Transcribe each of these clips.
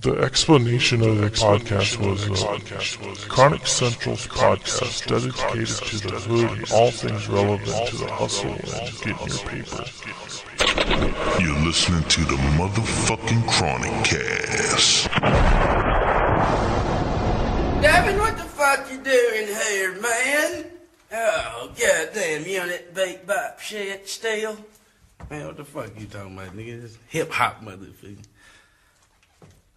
The explanation of the podcast was uh, Chronic Central's podcast dedicated to the hood and all things relevant to the hustle and getting your paper. You're listening to the motherfucking Chronic Cast. Devin, what the fuck you doing here, man? Oh, goddamn, you on that bait bop shit still? Man, what the fuck you talking about, nigga? This hip hop motherfucker.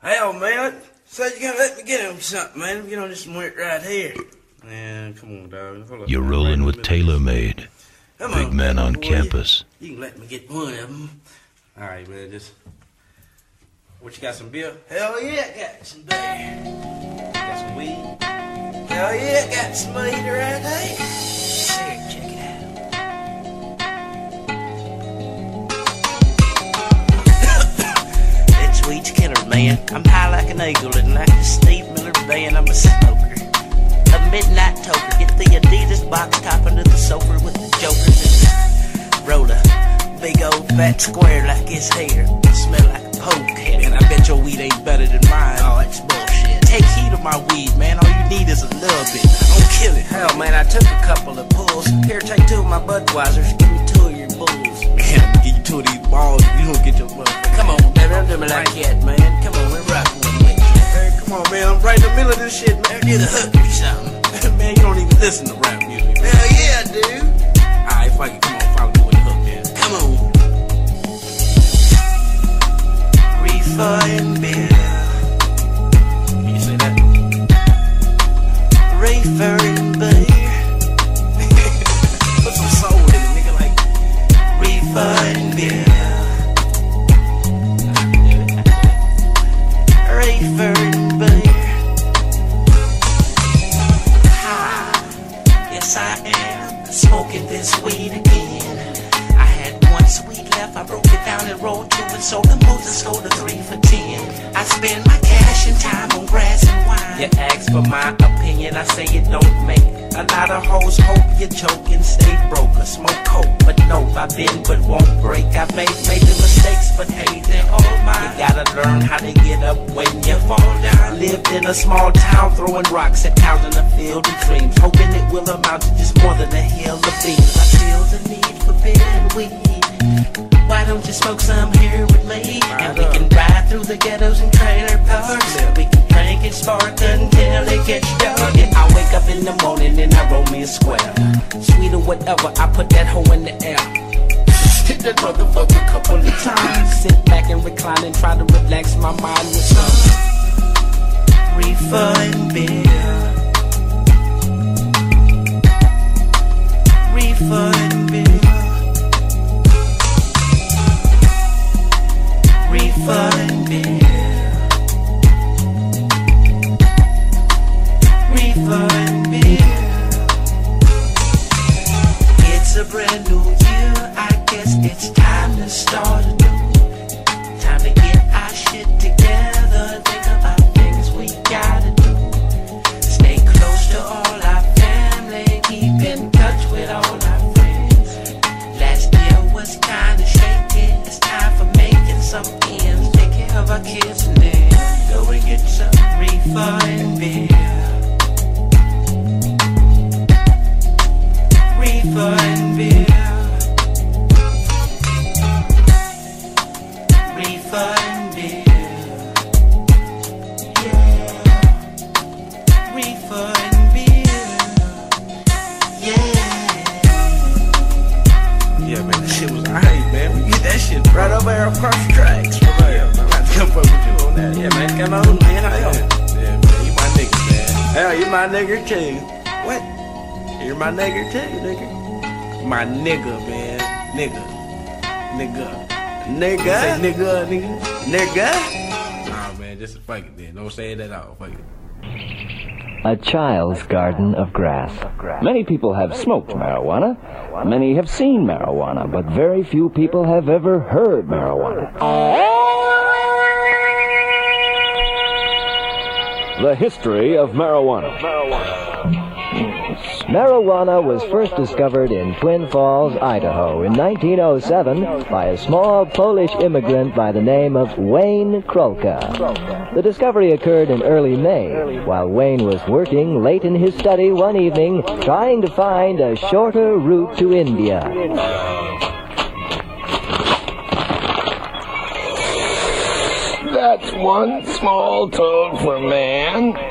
Hell, man, so you're gonna let me get him something, man? Let me get on this work right here. Man, come on, dog. Hold You're man. rolling Right with in the middle. TaylrMayd. Come Big on, man on boy. campus. You can let me get one of them. All right, man. Just what you got? Some beer? Hell yeah, got some beer. Got some weed. Hell yeah, got some weed right there. Killer, man. I'm high like an eagle and like the Steve Miller Band, I'm a smoker. A midnight toker. Get the Adidas box top under the sofa with the jokers and roll a big old fat square like his hair. Smell like a poke head. And I bet your weed ain't better than mine. Oh, that's bullshit. Take heed of my weed, man. All you need is a little bit. Don't kill it. Hell, man, I took a couple of pulls. Here, take two of my Budweisers. Give me two of your bulls. Man, I'm gonna give you two of these balls if you don't get your motherfucker. Come on, baby. Don't do me like that, man. Come on, we're rocking with me. Hey, come on, man. I'm right in the middle of this shit, man. Do the hook or something. man, you don't even listen to rap music. Hell yeah, I do. Alright, fuck it. Come on, follow me with the hook, man. Come on. Reefer learn how to get up when you fall down. Lived in a small town, throwing rocks at towns in a field of dreams, hoping it will amount to just more than a hill of beans. I feel the need for forbidden weed. Why don't you smoke some here with me? And we can ride through the ghettos and trailer parks. We can drink and spark until it gets dark. I wake up in the morning and I roll me a square. Sweet or whatever, I put that hoe in the air. Hit that motherfucker a couple of times. Sit back and recline and try to relax my mind with some reefer and beer. Reefer and beer. Reefer it's time to start anew. Time to get our shit together. Think about things we gotta do. Stay close to all our family. Keep in touch with all our friends. Last year was kinda shaky. It's time for making some ends. Take care of our kids nigga. Man. Nigga. Nigga. Nigga. Say nigga, nigga. Nigga. Nah, man, just fuck it then. Don't say it at all. Fuck it. A child's garden of grass. Many people have smoked marijuana. Many have seen marijuana, but very few people have ever heard marijuana. The history of marijuana. Marijuana was first discovered in Twin Falls, Idaho in 1907 by a small Polish immigrant by the name of Wayne Krolka. The discovery occurred in early May while Wayne was working late in his study one evening trying to find a shorter route to India. That's one small toad for man.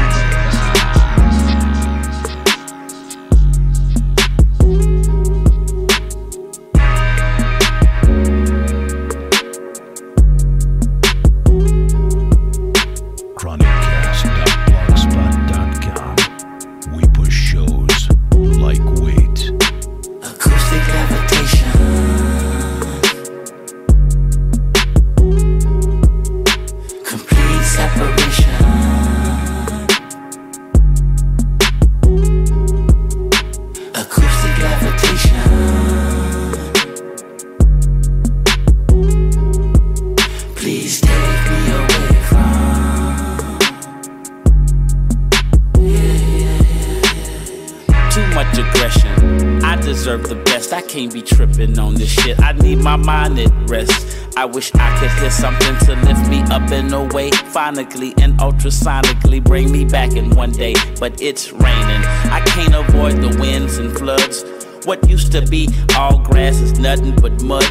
can't be tripping on this shit. I need my mind at rest. I wish I could hear something to lift me up in a way, phonically and ultrasonically bring me back in one day. But it's raining. I can't avoid the winds and floods. What used to be all grass is nothing but mud.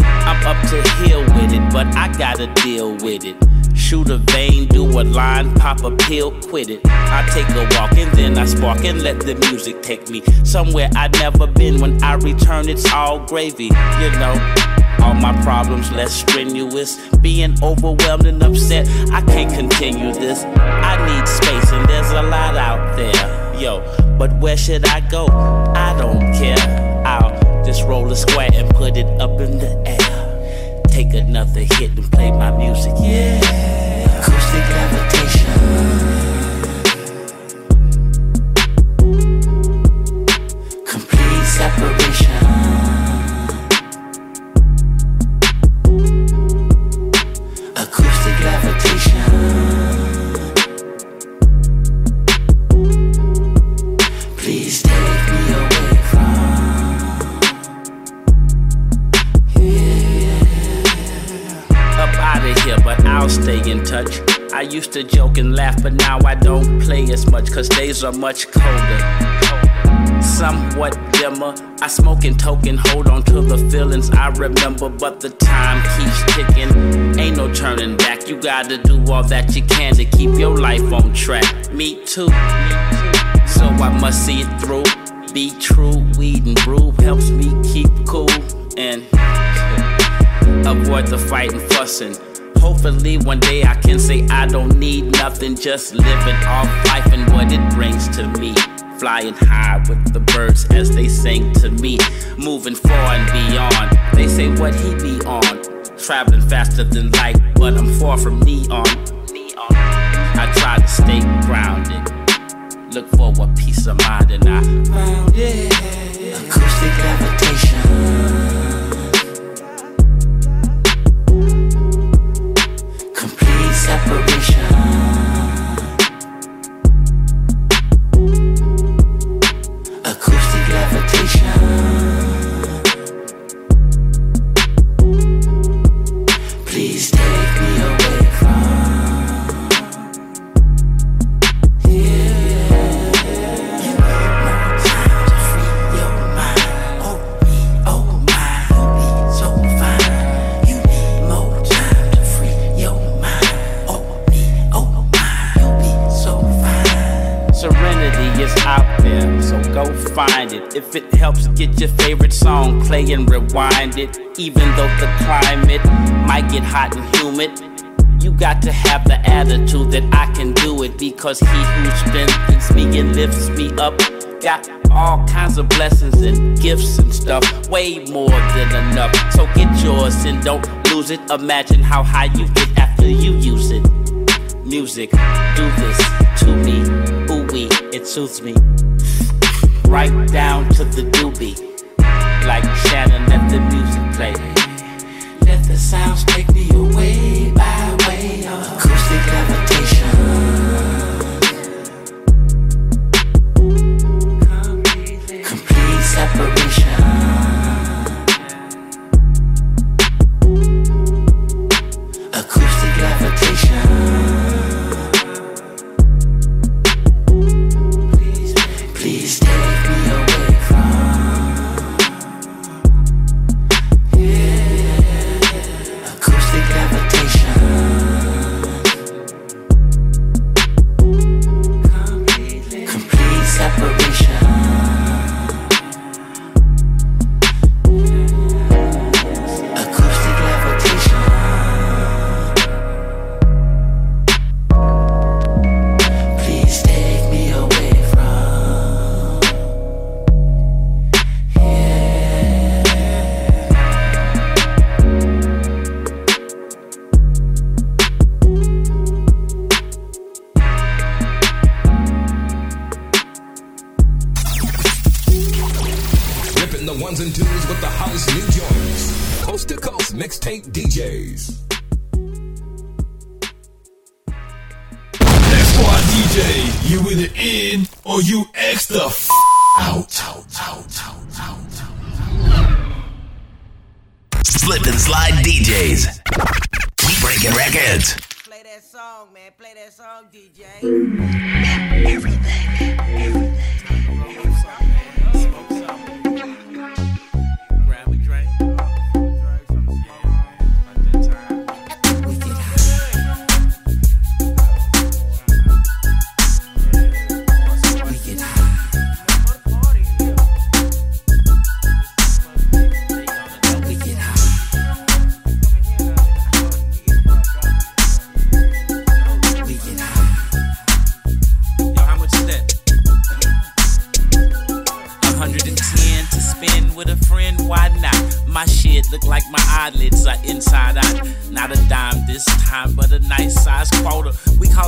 I'm up to hill with it, but I gotta deal with it. Shoot a vein, do a line, pop a pill, quit it. I take a walk and then I spark and let the music take me somewhere I've never been. When I return, it's all gravy, you know. All my problems less strenuous. Being overwhelmed and upset, I can't continue this. I need space and there's a lot out there, yo. But where should I go? I don't care. I'll just roll a square and put it up in the air take another hit and play my music. Yeah, acoustic levitation. Complete separation. Cause days are much colder. Somewhat dimmer. I smoke and token, hold on to the feelings I remember, but the time keeps ticking. Ain't no turning back. You gotta do all that you can to keep your life on track. Me too. So I must see it through. Be true, weed and brew helps me keep cool and avoid the fight and fussing. Hopefully, one day I can say I don't need nothing, just living off life and what it brings to me. Flying high with the birds as they sing to me, moving far and beyond. They say what he be on, traveling faster than light, but I'm far from neon. I try to stay grounded, look for a peace of mind, and I though the climate might get hot and humid. You got to have the attitude that I can do it because he who strengthens me and lifts me up got all kinds of blessings and gifts and stuff, way more than enough. So get yours and don't lose it. Imagine how high you get after you use it. Music, do this to me, ooh wee. it soothes me. Right down to the doobie. Like Shannon, let the music play. The sounds take me away by way of acoustic levitation. The ones and twos with the hottest new joints. Coast to coast mixtape DJs. Next squad DJ, you either in or you X the f- out. out, out, out, out. Slip and slide DJs. We breaking records. Play that song, man. Play that song, DJ. Grab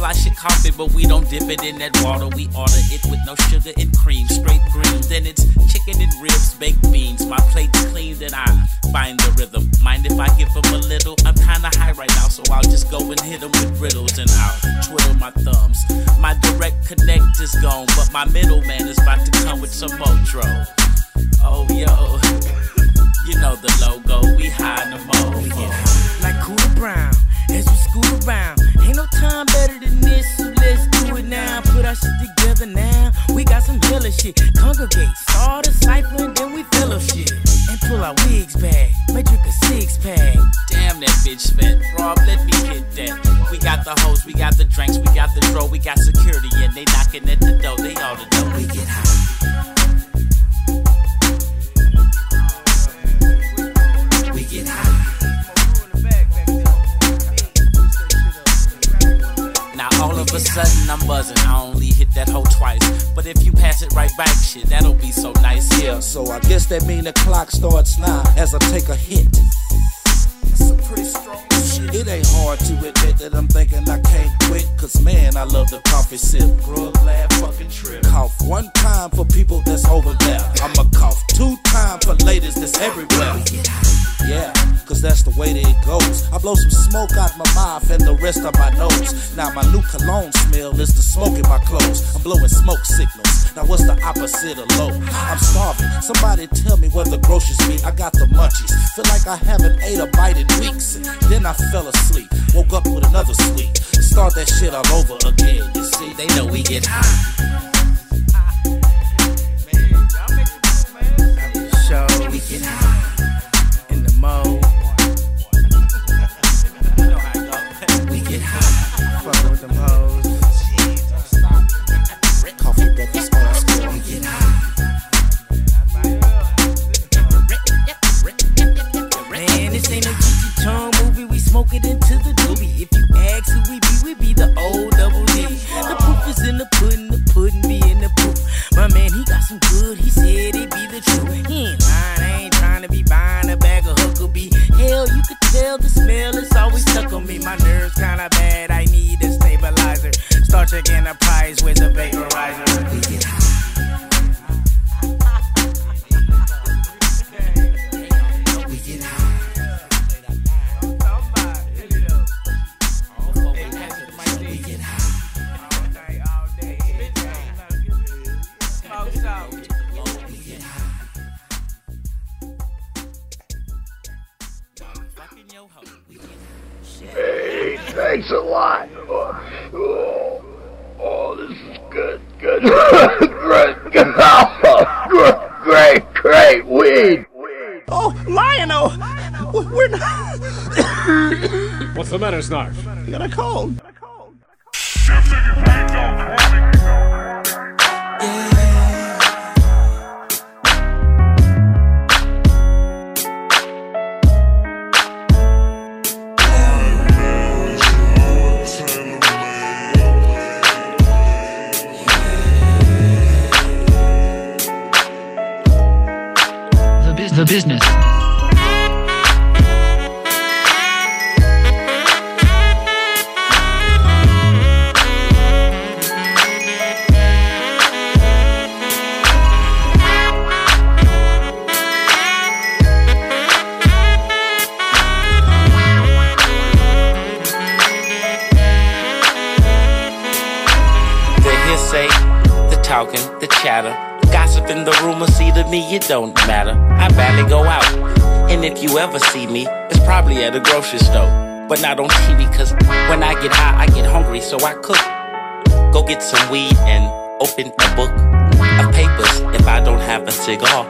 Our shit coffee, but we don't dip it in that water. We order it with no sugar and cream, straight green. Then it's chicken and ribs, baked beans. My plate's clean, then I find the rhythm. Mind if I give them a little? I'm kinda high right now, so I'll just go and hit them with riddles and I'll twiddle my thumbs. My direct connect is gone, but my middleman is about to come with some motro. Oh, yo. You know the logo, we high in the. Like Cooler Brown, as we scoot around. Time better than this, so let's do it now. Put our shit together now. We got some hella shit. Congregate, start a and then we fellowship. And pull our wigs back. May drink a six pack. Damn that bitch fat. Rob, let me hit that. We got the hoes, we got the drinks, we got the dro, we got security, and they knocking at the door. They all the know we get sudden I'm buzzing. I only hit that hoe twice. But if you pass it right back, shit, that'll be so nice. Yeah. So I guess that mean the clock starts now as I take a hit. That's some pretty strong shit. It ain't hard to admit that I'm thinking I can't quit. Cause man, I love the coffee sip. Grub lab fucking trip. Cough one time for people that's over there. I'ma cough two times for ladies that's everywhere. Yeah, cause that's the way that it goes. I blow some smoke out my mouth and the rest of my nose. Now my new cologne smell is the smoke in my clothes. I'm blowing smoke signals. Now what's the opposite of low? I'm starving. Somebody tell me where the groceries be. I got the munchies. Feel like I haven't ate a bite in weeks. Then I fell asleep. Woke up with another sweet. Start that shit all over again. You see, They know we get high. Kinda bad. I need a stabilizer. Start checking the price with a vaporizer. Thanks a The? You got a cold. Me, it don't matter. I barely go out, and if you ever see me, it's probably at a grocery store, but not on TV. Cause when I get high, I get hungry, so I cook. Go get some weed and open a book of papers if I don't have a cigar.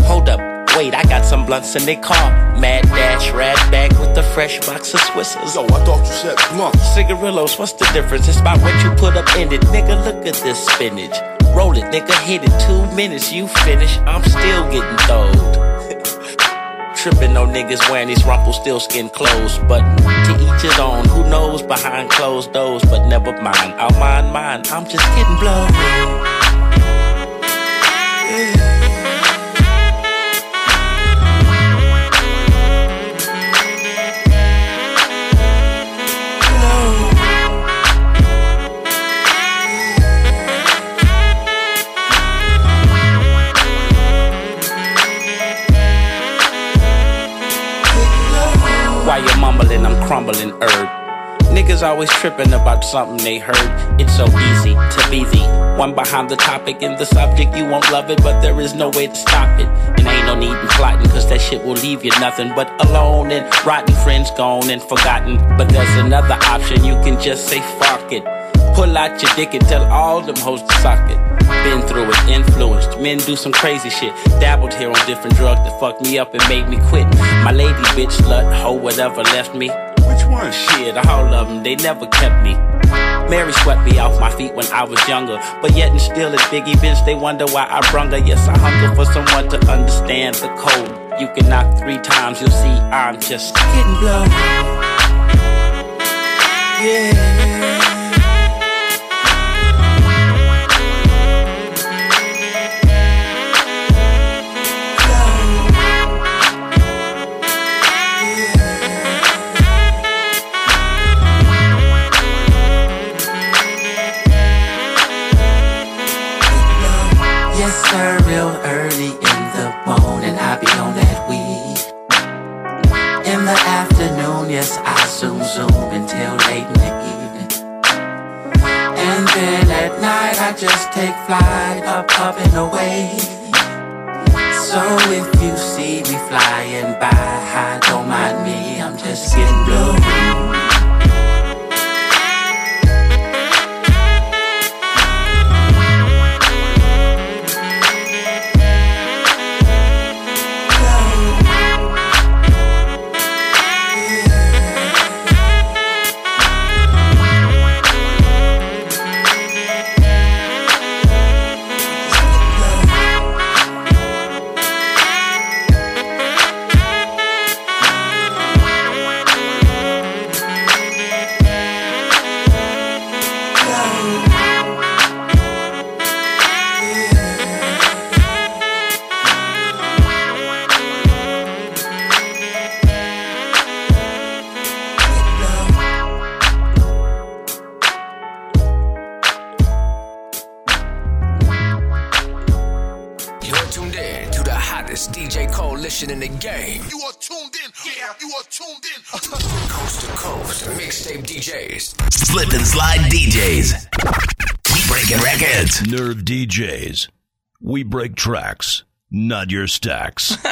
Hold up, wait, I got some blunts in the car. Mad dash, rat bag with a fresh box of Swishers. Yo, I thought you said blunts. Cigarillos, what's the difference? It's about what you put up in it. Nigga, look at this spinach. Roll it, nigga, hit it. Two minutes, you finish. I'm still getting throwed. Tripping on niggas wearing these Rumpelstiltskin clothes. But to each his own, who knows behind closed doors. But never mind, I'll mind mine. I'm just getting blown. While Niggas always tripping about something they heard. It's so easy to be the one behind the topic and the subject. You won't love it, but there is no way to stop it. And ain't no need in plotting, cause that shit will leave you nothing but alone and rotten friends gone and forgotten. But there's another option, you can just say fuck it. Pull out your dick and tell all them hoes to suck it. Been through it, influenced. Men do some crazy shit. Dabbled here on different drugs that fucked me up and made me quit. My lady, bitch, slut, hoe, whatever left me. One? Shit, all of them, they never kept me. Mary swept me off my feet when I was younger. But yet and still at Biggie Bench, they wonder why I brung her. Yes, I hunger for someone to understand the code. You can knock three times, you'll see I'm just getting blown. Yeah. DJ coalition in the game. You are tuned in. Yeah, you are tuned in. Coast to coast, mixtape DJs. Slip and slide DJs. We breaking records. Nerve DJs. We break tracks, not your stacks.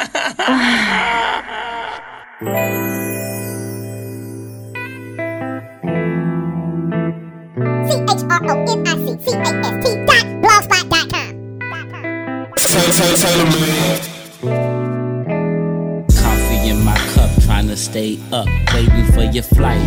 R-O-M-I-C-C-A-S-T dot blogspot.com. Coffee in my cup, trying to stay up, waiting for your flight.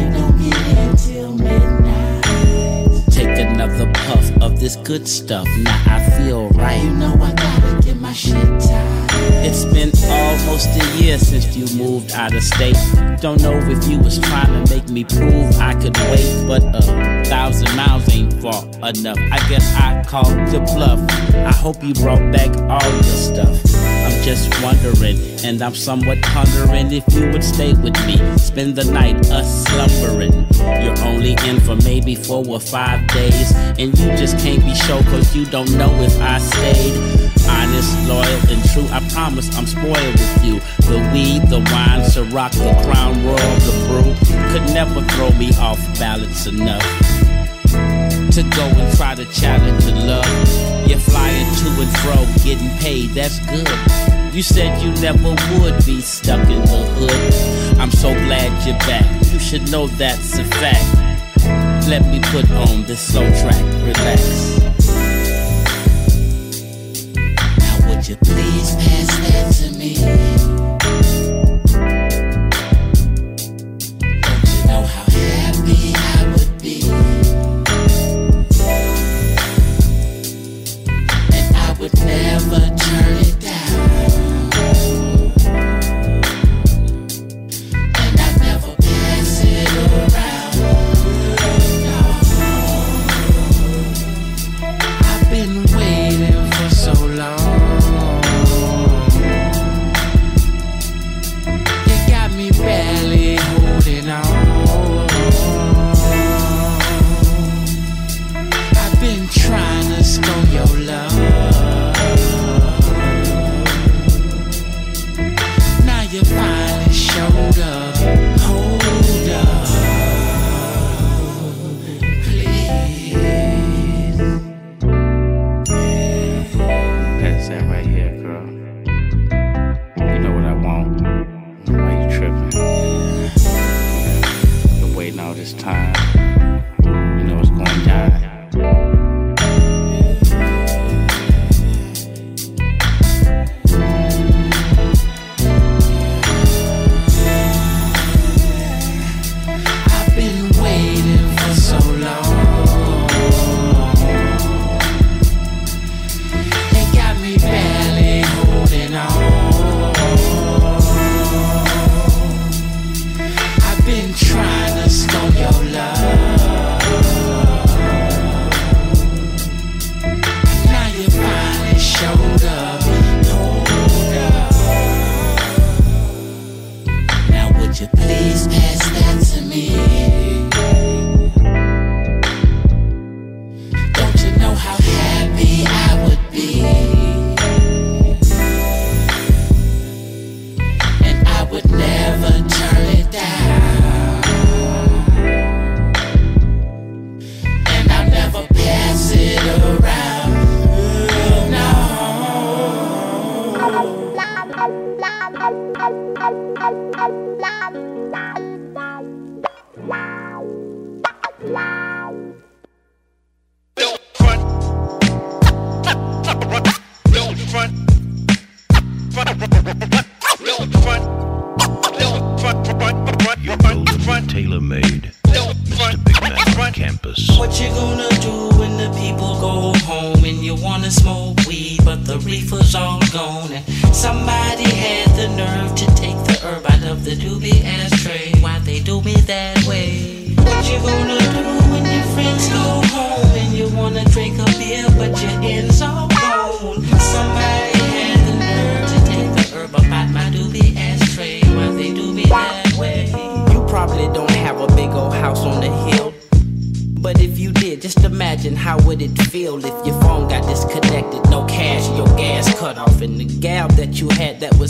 Take another puff of this good stuff. Now I feel right. You know I gotta get my shit tight. It's been almost a year since you moved out of state. Don't know if you was trying to make me prove I could wait, but a thousand miles ain't far enough. I guess I called your bluff. I hope you brought back all your stuff. I'm just wondering, and I'm somewhat pondering if you would stay with me. Spend the night us slumbering. You're only in for maybe four or five days, and you just can't be sure cause you don't know if I stayed. Honest, loyal, and true, I promise I'm spoiled with you. The weed, the wine, Ciroc, the crown royal, the brew could never throw me off balance enough to go and try to challenge your love. You're flying to and fro, getting paid, that's good. You said you never would be stuck in the hood. I'm so glad you're back. You should know that's a fact. Let me put on this slow track, relax. Would you please pass that to me?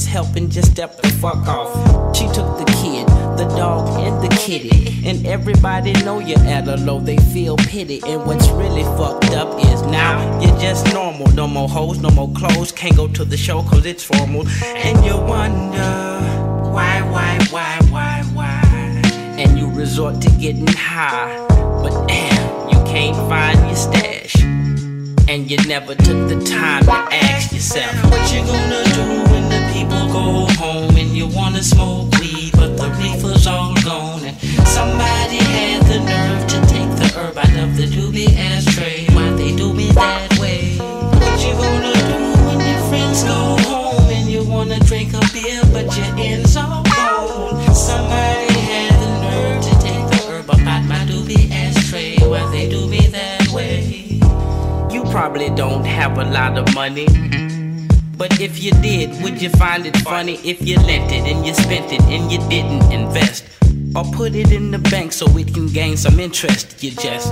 Helping just stepped the fuck off. She took the kid, the dog, and the kitty, and everybody know you're at a low. They feel pity, and what's really fucked up is now you're just normal. No more hoes, no more clothes, can't go to the show 'cause it's formal, and you wonder why, why, why, why, why, and you resort to getting high. But damn, you can't find your stash. And you never took the time to ask yourself, what you gonna do the people go home and you wanna smoke weed, but the reefer's all gone and somebody had the nerve to take the herb out of the doobie ashtray. Why they do me that way? What you gonna do when your friends go home and you wanna drink a beer, but your ends all gone? Somebody had the nerve to take the herb out my doobie ashtray. Why they do me that way? You probably don't have a lot of money. But if you did, would you find it funny if you lent it and you spent it and you didn't invest? Or put it in the bank so it can gain some interest. You just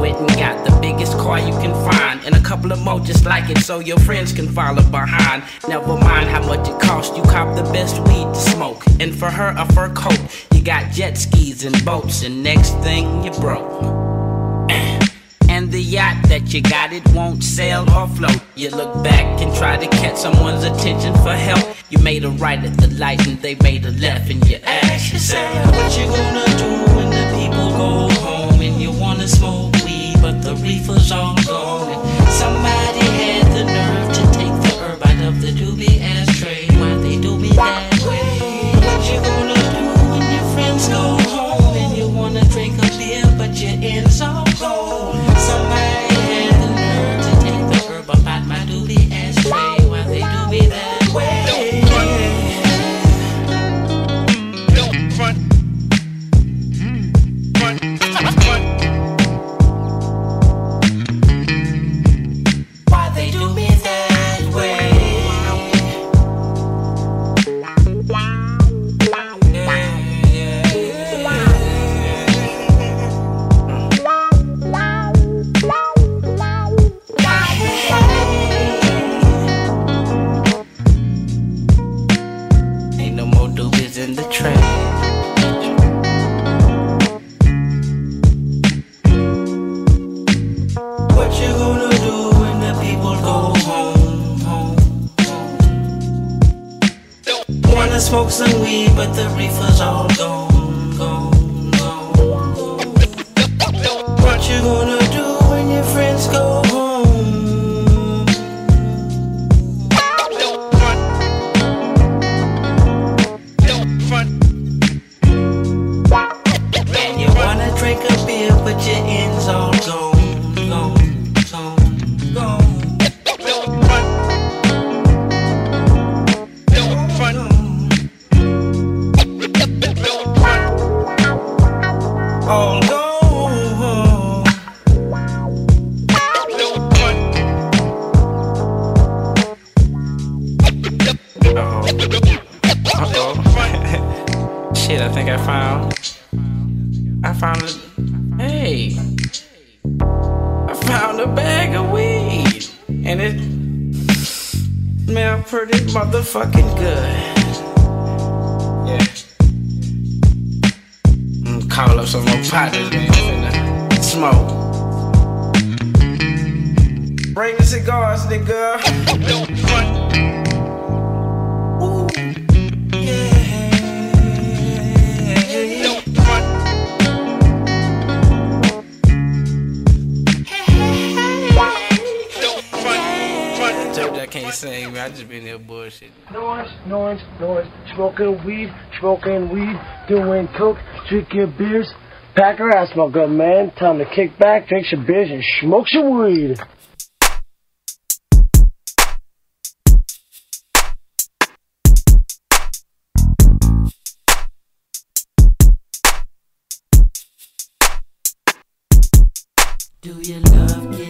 went and got the biggest car you can find and a couple of more just like it so your friends can follow behind. Never mind how much it costs, you cop the best weed to smoke. And for her, a fur coat. You got jet skis and boats, and next thing you broke. The yacht that you got, it won't sail or float. You look back and try to catch someone's attention for help. You made a right at the light and they made a left, and you ask yourself, What you gonna do when the people go home and you wanna smoke weed, but the reefer's all gone? And somebody had the nerve to take the herb out of the doobie ashtray. Why they do me that Shit, I think I found. I found it. Hey, I found a bag of weed, and it smelled pretty motherfucking good. Yeah. Mm, call up some more partners, man. Smoke. Bring the cigars, nigga. Ooh, told you I can't sing, man. I just been there bullshit. Noise, noise, noise. Smoking weed, smoking weed, doing coke, drinking beers. Pack her ass, my good man. Time to kick back, drink some beers, and smoke some weed. Do you love getting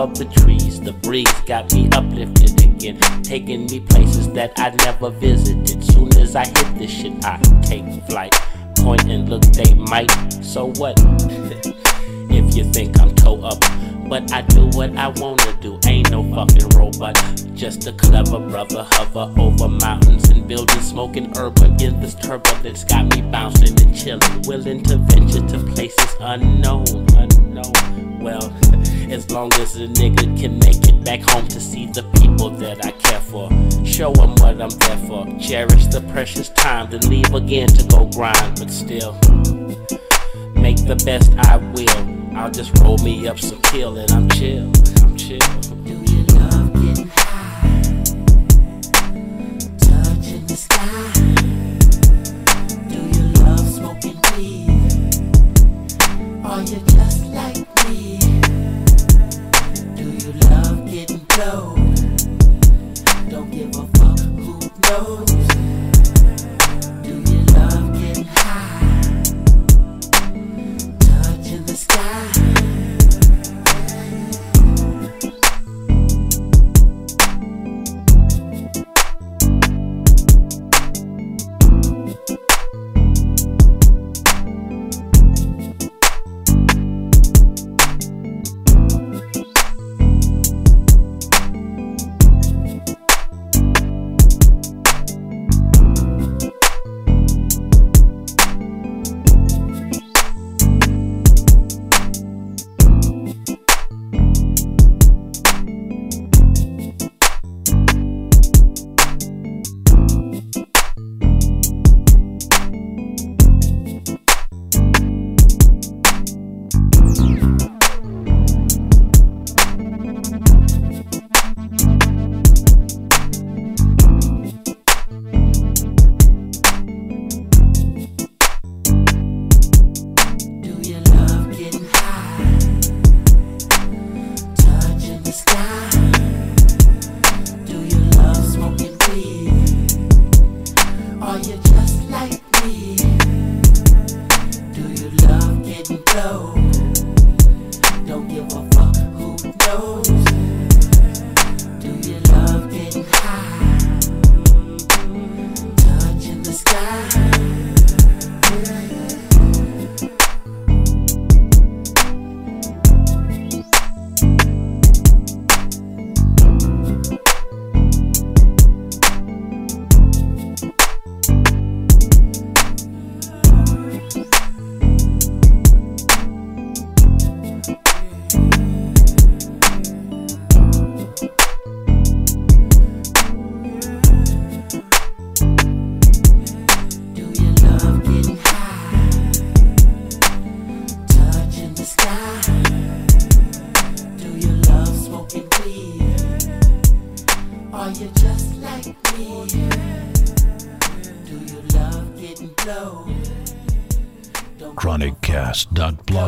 above the trees, the breeze got me uplifted again, taking me places that I never visited. Soon as I hit this shit, I take flight. Point and look, they might. So what? if you think I'm toe up. But I do what I wanna do, ain't no fucking robot. Just a clever brother, hover over mountains and buildings, smoking urban in this turbulence. Got me bouncing and chilling, willing to venture to places unknown, unknown. Well, as long as a nigga can make it back home to see the people that I care for, show them what I'm there for. Cherish the precious time, then leave again to go grind, but still make the best I will. I'll just roll me up some kill and I'm chill. I'm chill.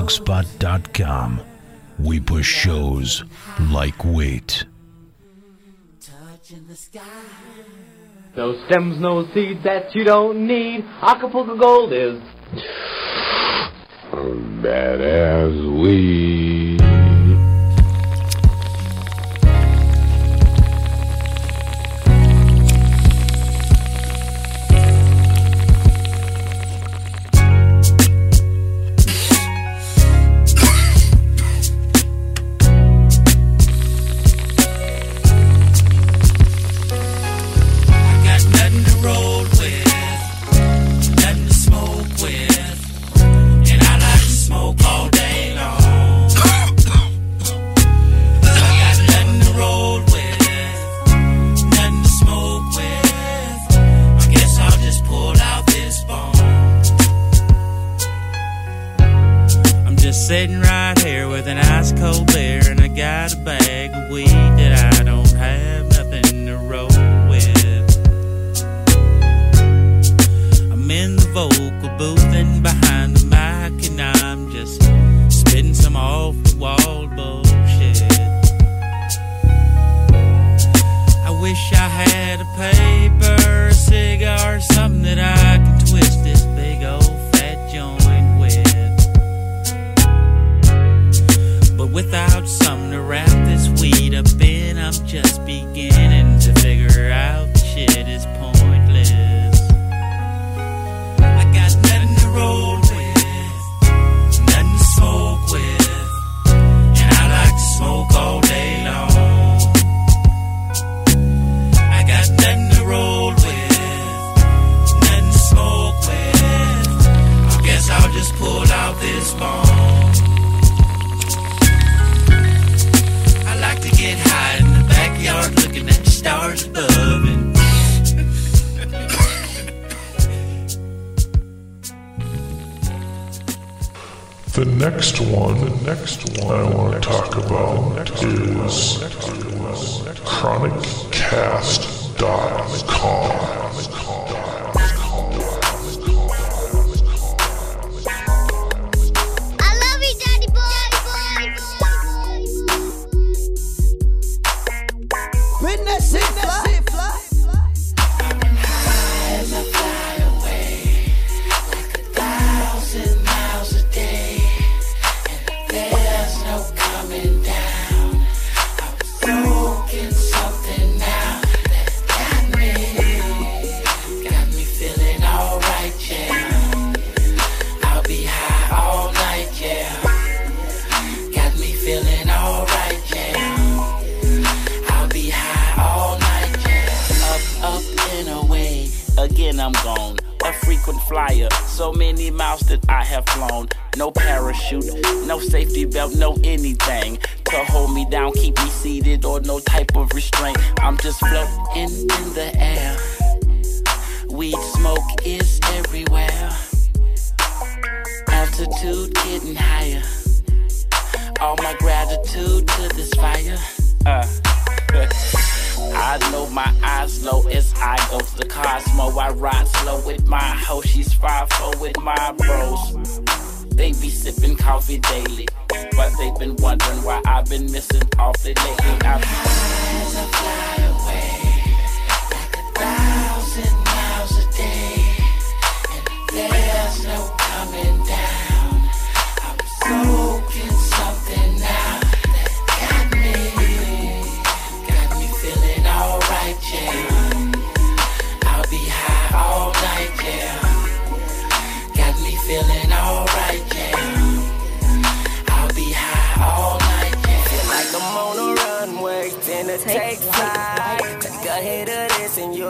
ChronicCast.blogspot.com. We push shows like weight. Touching the sky? No stems, no seeds that you don't need. Acapulco Gold is. Badass weed. Sitting right here with an ice cold beer, and I got a bag The next one, the next one I want to talk about is ChronicCast.com. or no type of restraint. I'm just floating in the air. Weed smoke is everywhere. Altitude getting higher. All my gratitude to this fire. Uh. I know my eyes low as I go to the Cosmo. I ride slow with my hoe. She's five four with my bros. They be sipping coffee daily, but they've been wondering why I've been missing awfully lately. I've As I fly away, like a thousand miles a day, and there's no coming down. I'm smoking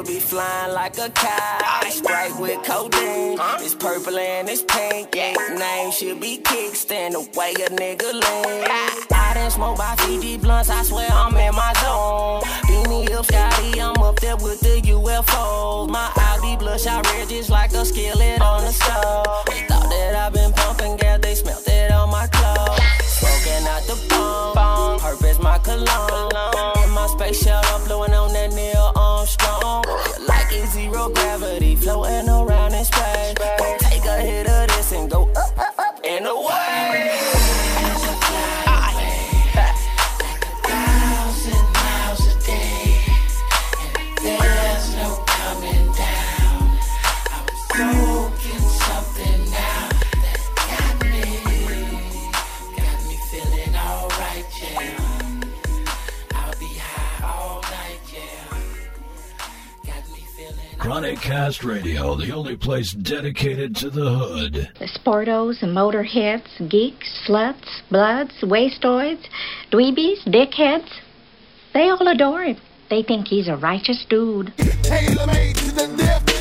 this be flying like a kite. Sprite with codeine, it's purple and it's pink. Yeah, name should be kickstand the way a nigga lean. I done smoke by 50 blunts, I swear I'm in my zone. Beanie up, Scotty, I'm up there with the UFOs. My Audi bloodshot red just like a skillet on the stove. Thought that I've been pumping gas, they smelt it on my clothes. Smoking out the bong, purpose my cologne. In my space shuttle, blowing on that Neil Armstrong. Like it's zero gravity, floating around in space. Gon' take a hit of this and go up, up, up and away. ChronicCast Radio, the only place dedicated to the hood. The sportos and motorheads, geeks, sluts, bloods, wastoids, dweebies, dickheads, they all adore him. They think he's a righteous dude. TaylrMayd to the death